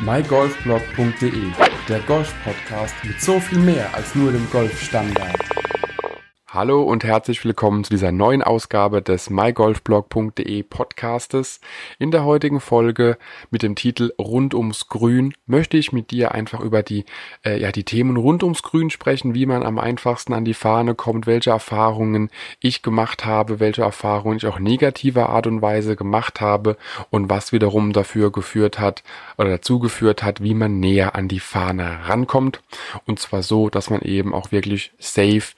mygolfblog.de, der Golf-Podcast mit so viel mehr als nur dem Golfstandard. Hallo und herzlich willkommen zu dieser neuen Ausgabe des mygolfblog.de Podcastes. In der heutigen Folge mit dem Titel Rund ums Grün möchte ich mit dir einfach über die, äh, ja, die Themen rund ums Grün sprechen, wie man am einfachsten an die Fahne kommt, welche Erfahrungen ich gemacht habe, welche Erfahrungen ich auch negativer Art und Weise gemacht habe und was wiederum dafür geführt hat oder dazu geführt hat, wie man näher an die Fahne rankommt. Und zwar so, dass man eben auch wirklich safe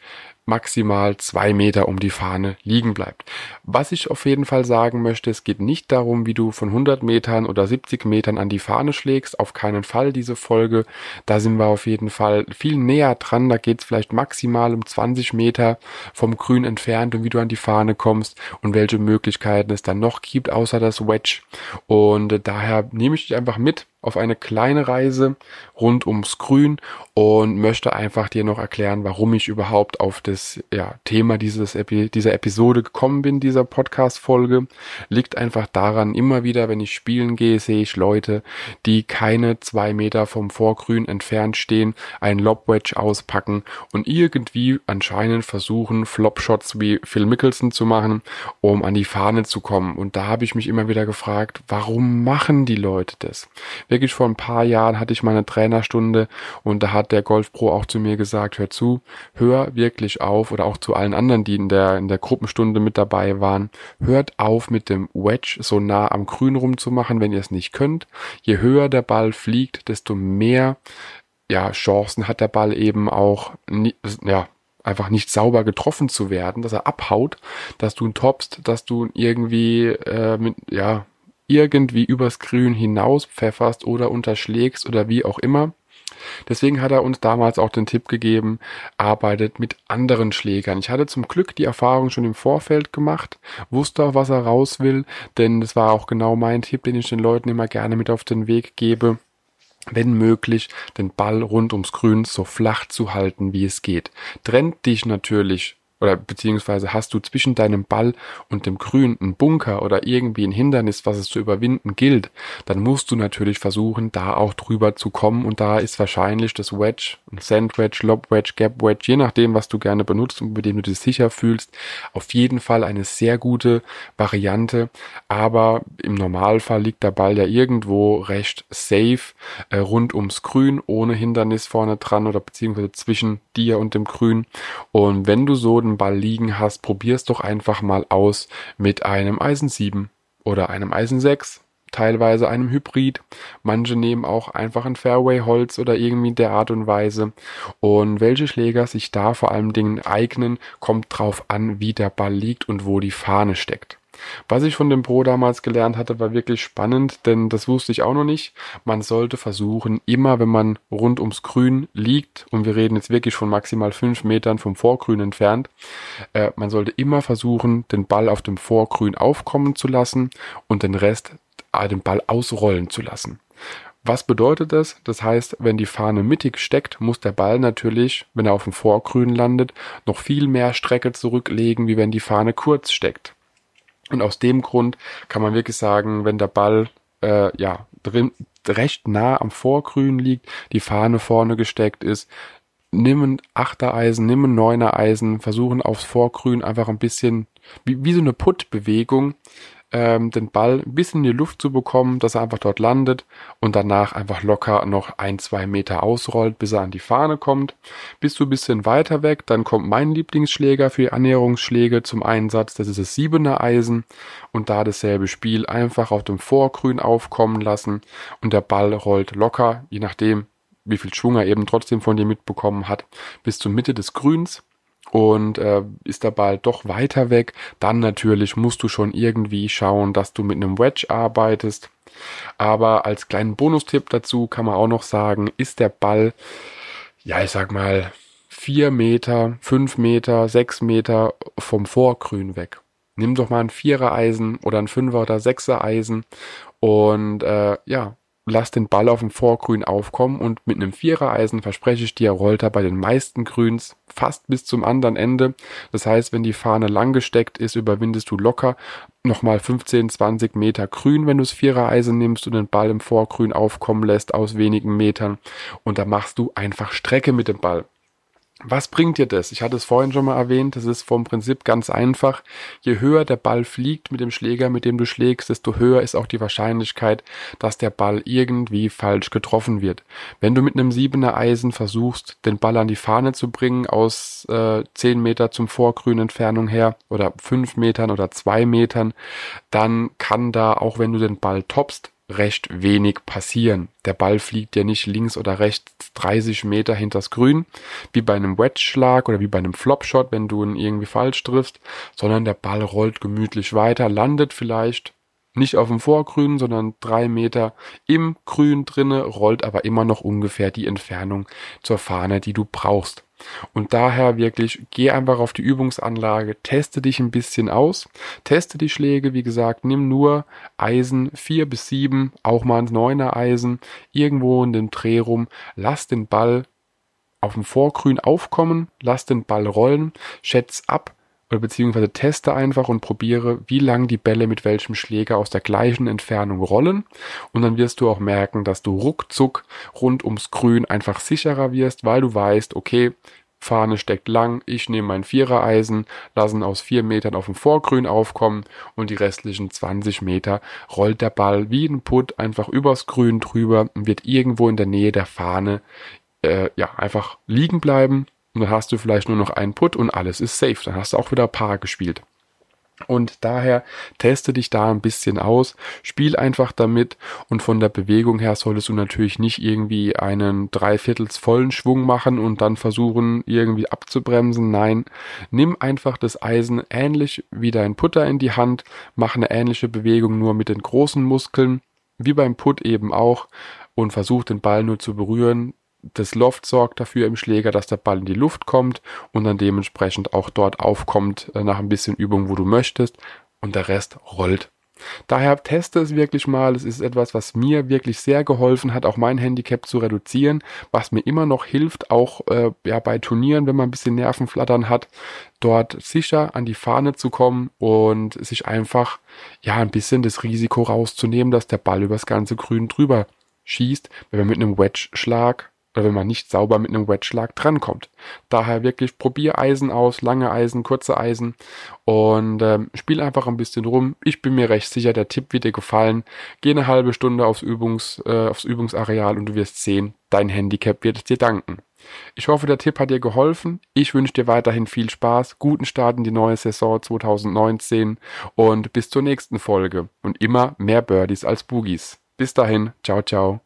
maximal zwei Meter um die Fahne liegen bleibt. Was ich auf jeden Fall sagen möchte, es geht nicht darum, wie du von 100 Metern oder 70 Metern an die Fahne schlägst. Auf keinen Fall diese Folge. Da sind wir auf jeden Fall viel näher dran. Da geht es vielleicht maximal um 20 Meter vom Grün entfernt und wie du an die Fahne kommst und welche Möglichkeiten es dann noch gibt, außer das Wedge. Und daher nehme ich dich einfach mit auf eine kleine Reise rund ums Grün und möchte einfach dir noch erklären, warum ich überhaupt auf das ja, Thema dieses Epi dieser Episode gekommen bin, dieser Podcast-Folge. Liegt einfach daran, immer wieder, wenn ich spielen gehe, sehe ich Leute, die keine zwei Meter vom Vorgrün entfernt stehen, einen Lobwedge auspacken und irgendwie anscheinend versuchen, Flopshots wie Phil Mickelson zu machen, um an die Fahne zu kommen. Und da habe ich mich immer wieder gefragt, warum machen die Leute das? Wirklich vor ein paar Jahren hatte ich mal eine Trainerstunde und da hat der Golfpro auch zu mir gesagt, hör zu, hör wirklich auf oder auch zu allen anderen, die in der, in der Gruppenstunde mit dabei waren, hört auf mit dem Wedge so nah am Grün rumzumachen, wenn ihr es nicht könnt. Je höher der Ball fliegt, desto mehr ja, Chancen hat der Ball eben auch, ja, einfach nicht sauber getroffen zu werden, dass er abhaut, dass du ihn toppst, dass du irgendwie äh, mit, ja, irgendwie übers Grün hinaus pfefferst oder unterschlägst oder wie auch immer. Deswegen hat er uns damals auch den Tipp gegeben, arbeitet mit anderen Schlägern. Ich hatte zum Glück die Erfahrung schon im Vorfeld gemacht, wusste auch, was er raus will, denn das war auch genau mein Tipp, den ich den Leuten immer gerne mit auf den Weg gebe wenn möglich, den Ball rund ums Grün so flach zu halten, wie es geht. Trennt dich natürlich oder beziehungsweise hast du zwischen deinem Ball und dem Grün einen Bunker oder irgendwie ein Hindernis, was es zu überwinden gilt, dann musst du natürlich versuchen, da auch drüber zu kommen. Und da ist wahrscheinlich das Wedge, Sand Wedge, Lob Wedge, je nachdem, was du gerne benutzt und mit dem du dich sicher fühlst, auf jeden Fall eine sehr gute Variante, aber im Normalfall liegt der Ball ja irgendwo recht safe äh, rund ums Grün, ohne Hindernis vorne dran oder beziehungsweise zwischen dir und dem Grün. Und wenn du so den einen Ball liegen hast, probier's doch einfach mal aus mit einem Eisen 7 oder einem Eisen 6, teilweise einem Hybrid. Manche nehmen auch einfach ein Fairway-Holz oder irgendwie der Art und Weise. Und welche Schläger sich da vor allen Dingen eignen, kommt drauf an, wie der Ball liegt und wo die Fahne steckt. Was ich von dem Pro damals gelernt hatte, war wirklich spannend, denn das wusste ich auch noch nicht. Man sollte versuchen, immer wenn man rund ums Grün liegt, und wir reden jetzt wirklich von maximal fünf Metern vom Vorgrün entfernt, äh, man sollte immer versuchen, den Ball auf dem Vorgrün aufkommen zu lassen und den Rest äh, den Ball ausrollen zu lassen. Was bedeutet das? Das heißt, wenn die Fahne mittig steckt, muss der Ball natürlich, wenn er auf dem Vorgrün landet, noch viel mehr Strecke zurücklegen, wie wenn die Fahne kurz steckt. Und aus dem Grund kann man wirklich sagen, wenn der Ball äh, ja drin, recht nah am Vorgrün liegt, die Fahne vorne gesteckt ist, nimm ein Achtereisen, nimm ein Neuner-Eisen, versuchen aufs Vorgrün einfach ein bisschen, wie, wie so eine Puttbewegung, ähm, den Ball ein bisschen in die Luft zu bekommen, dass er einfach dort landet und danach einfach locker noch ein, zwei Meter ausrollt, bis er an die Fahne kommt. Bist du ein bisschen weiter weg, dann kommt mein Lieblingsschläger für die Annäherungsschläge zum Einsatz. Das ist das siebener Eisen und da dasselbe Spiel einfach auf dem Vorgrün aufkommen lassen und der Ball rollt locker, je nachdem, wie viel Schwung er eben trotzdem von dir mitbekommen hat, bis zur Mitte des Grüns und äh, ist der Ball doch weiter weg, dann natürlich musst du schon irgendwie schauen, dass du mit einem Wedge arbeitest. Aber als kleinen Bonustipp dazu kann man auch noch sagen, ist der Ball, ja, ich sag mal, vier Meter, fünf Meter, sechs Meter vom Vorgrün weg. Nimm doch mal ein Vierer Eisen oder ein Fünfer oder Sechser Eisen und äh, ja, lass den Ball auf dem Vorgrün aufkommen und mit einem Vierereisen verspreche ich dir, rollt er bei den meisten Grüns fast bis zum anderen Ende. Das heißt, wenn die Fahne lang gesteckt ist, überwindest du locker nochmal 15, 20 Meter grün, wenn du das Vierereisen nimmst und den Ball im Vorgrün aufkommen lässt aus wenigen Metern. Und da machst du einfach Strecke mit dem Ball. Was bringt dir das? Ich hatte es vorhin schon mal erwähnt, das ist vom Prinzip ganz einfach. Je höher der Ball fliegt mit dem Schläger, mit dem du schlägst, desto höher ist auch die Wahrscheinlichkeit, dass der Ball irgendwie falsch getroffen wird. Wenn du mit einem siebener Eisen versuchst, den Ball an die Fahne zu bringen aus äh, 10 Meter zum Vorgrün Entfernung her oder 5 Metern oder 2 Metern, dann kann da, auch wenn du den Ball toppst, recht wenig passieren. Der Ball fliegt ja nicht links oder rechts 30 Meter hinters Grün, wie bei einem Wedge-Schlag oder wie bei einem Flopshot, wenn du ihn irgendwie falsch triffst, sondern der Ball rollt gemütlich weiter, landet vielleicht nicht auf dem Vorgrün, sondern drei Meter im Grün drinne, rollt aber immer noch ungefähr die Entfernung zur Fahne, die du brauchst. Und daher wirklich, geh einfach auf die Übungsanlage, teste dich ein bisschen aus, teste die Schläge, wie gesagt, nimm nur Eisen vier bis sieben, auch mal ein neuner Eisen, irgendwo in den Dreh rum, lass den Ball auf dem Vorgrün aufkommen, lass den Ball rollen, schätz ab, oder beziehungsweise teste einfach und probiere, wie lang die Bälle mit welchem Schläger aus der gleichen Entfernung rollen. Und dann wirst du auch merken, dass du ruckzuck rund ums Grün einfach sicherer wirst, weil du weißt, okay, Fahne steckt lang, ich nehme mein Vierereisen, lassen aus vier Metern auf dem Vorgrün aufkommen und die restlichen 20 Meter rollt der Ball wie ein Putt einfach übers Grün drüber und wird irgendwo in der Nähe der Fahne äh, ja einfach liegen bleiben und dann hast du vielleicht nur noch einen Put und alles ist safe. Dann hast du auch wieder Paar gespielt. Und daher teste dich da ein bisschen aus, spiel einfach damit und von der Bewegung her solltest du natürlich nicht irgendwie einen dreiviertels vollen Schwung machen und dann versuchen irgendwie abzubremsen. Nein, nimm einfach das Eisen ähnlich wie dein Putter in die Hand, mach eine ähnliche Bewegung nur mit den großen Muskeln, wie beim Put eben auch und versuch den Ball nur zu berühren, das Loft sorgt dafür im Schläger, dass der Ball in die Luft kommt und dann dementsprechend auch dort aufkommt äh, nach ein bisschen Übung, wo du möchtest und der Rest rollt. Daher teste es wirklich mal. Es ist etwas, was mir wirklich sehr geholfen hat, auch mein Handicap zu reduzieren, was mir immer noch hilft, auch äh, ja, bei Turnieren, wenn man ein bisschen Nervenflattern hat, dort sicher an die Fahne zu kommen und sich einfach ja ein bisschen das Risiko rauszunehmen, dass der Ball übers ganze Grün drüber schießt, wenn man mit einem Wedge-Schlag oder wenn man nicht sauber mit einem Wedge-Schlag drankommt. Daher wirklich probier Eisen aus, lange Eisen, kurze Eisen und ähm, spiel einfach ein bisschen rum. Ich bin mir recht sicher, der Tipp wird dir gefallen. Geh eine halbe Stunde aufs, Übungs, äh, aufs Übungsareal und du wirst sehen, dein Handicap wird es dir danken. Ich hoffe, der Tipp hat dir geholfen. Ich wünsche dir weiterhin viel Spaß, guten Start in die neue Saison 2019 und bis zur nächsten Folge. Und immer mehr Birdies als Boogies. Bis dahin, ciao, ciao.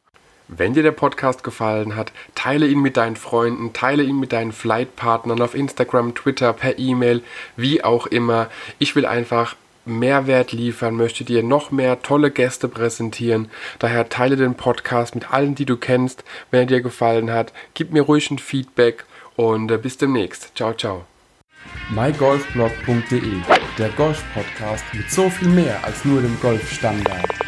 Wenn dir der Podcast gefallen hat, teile ihn mit deinen Freunden, teile ihn mit deinen Flightpartnern auf Instagram, Twitter, per E-Mail, wie auch immer. Ich will einfach Mehrwert liefern, möchte dir noch mehr tolle Gäste präsentieren. Daher teile den Podcast mit allen, die du kennst. Wenn er dir gefallen hat, gib mir ruhig ein Feedback und äh, bis demnächst. Ciao, ciao. mygolfblog.de, der Golf-Podcast mit so viel mehr als nur dem Golfstandard.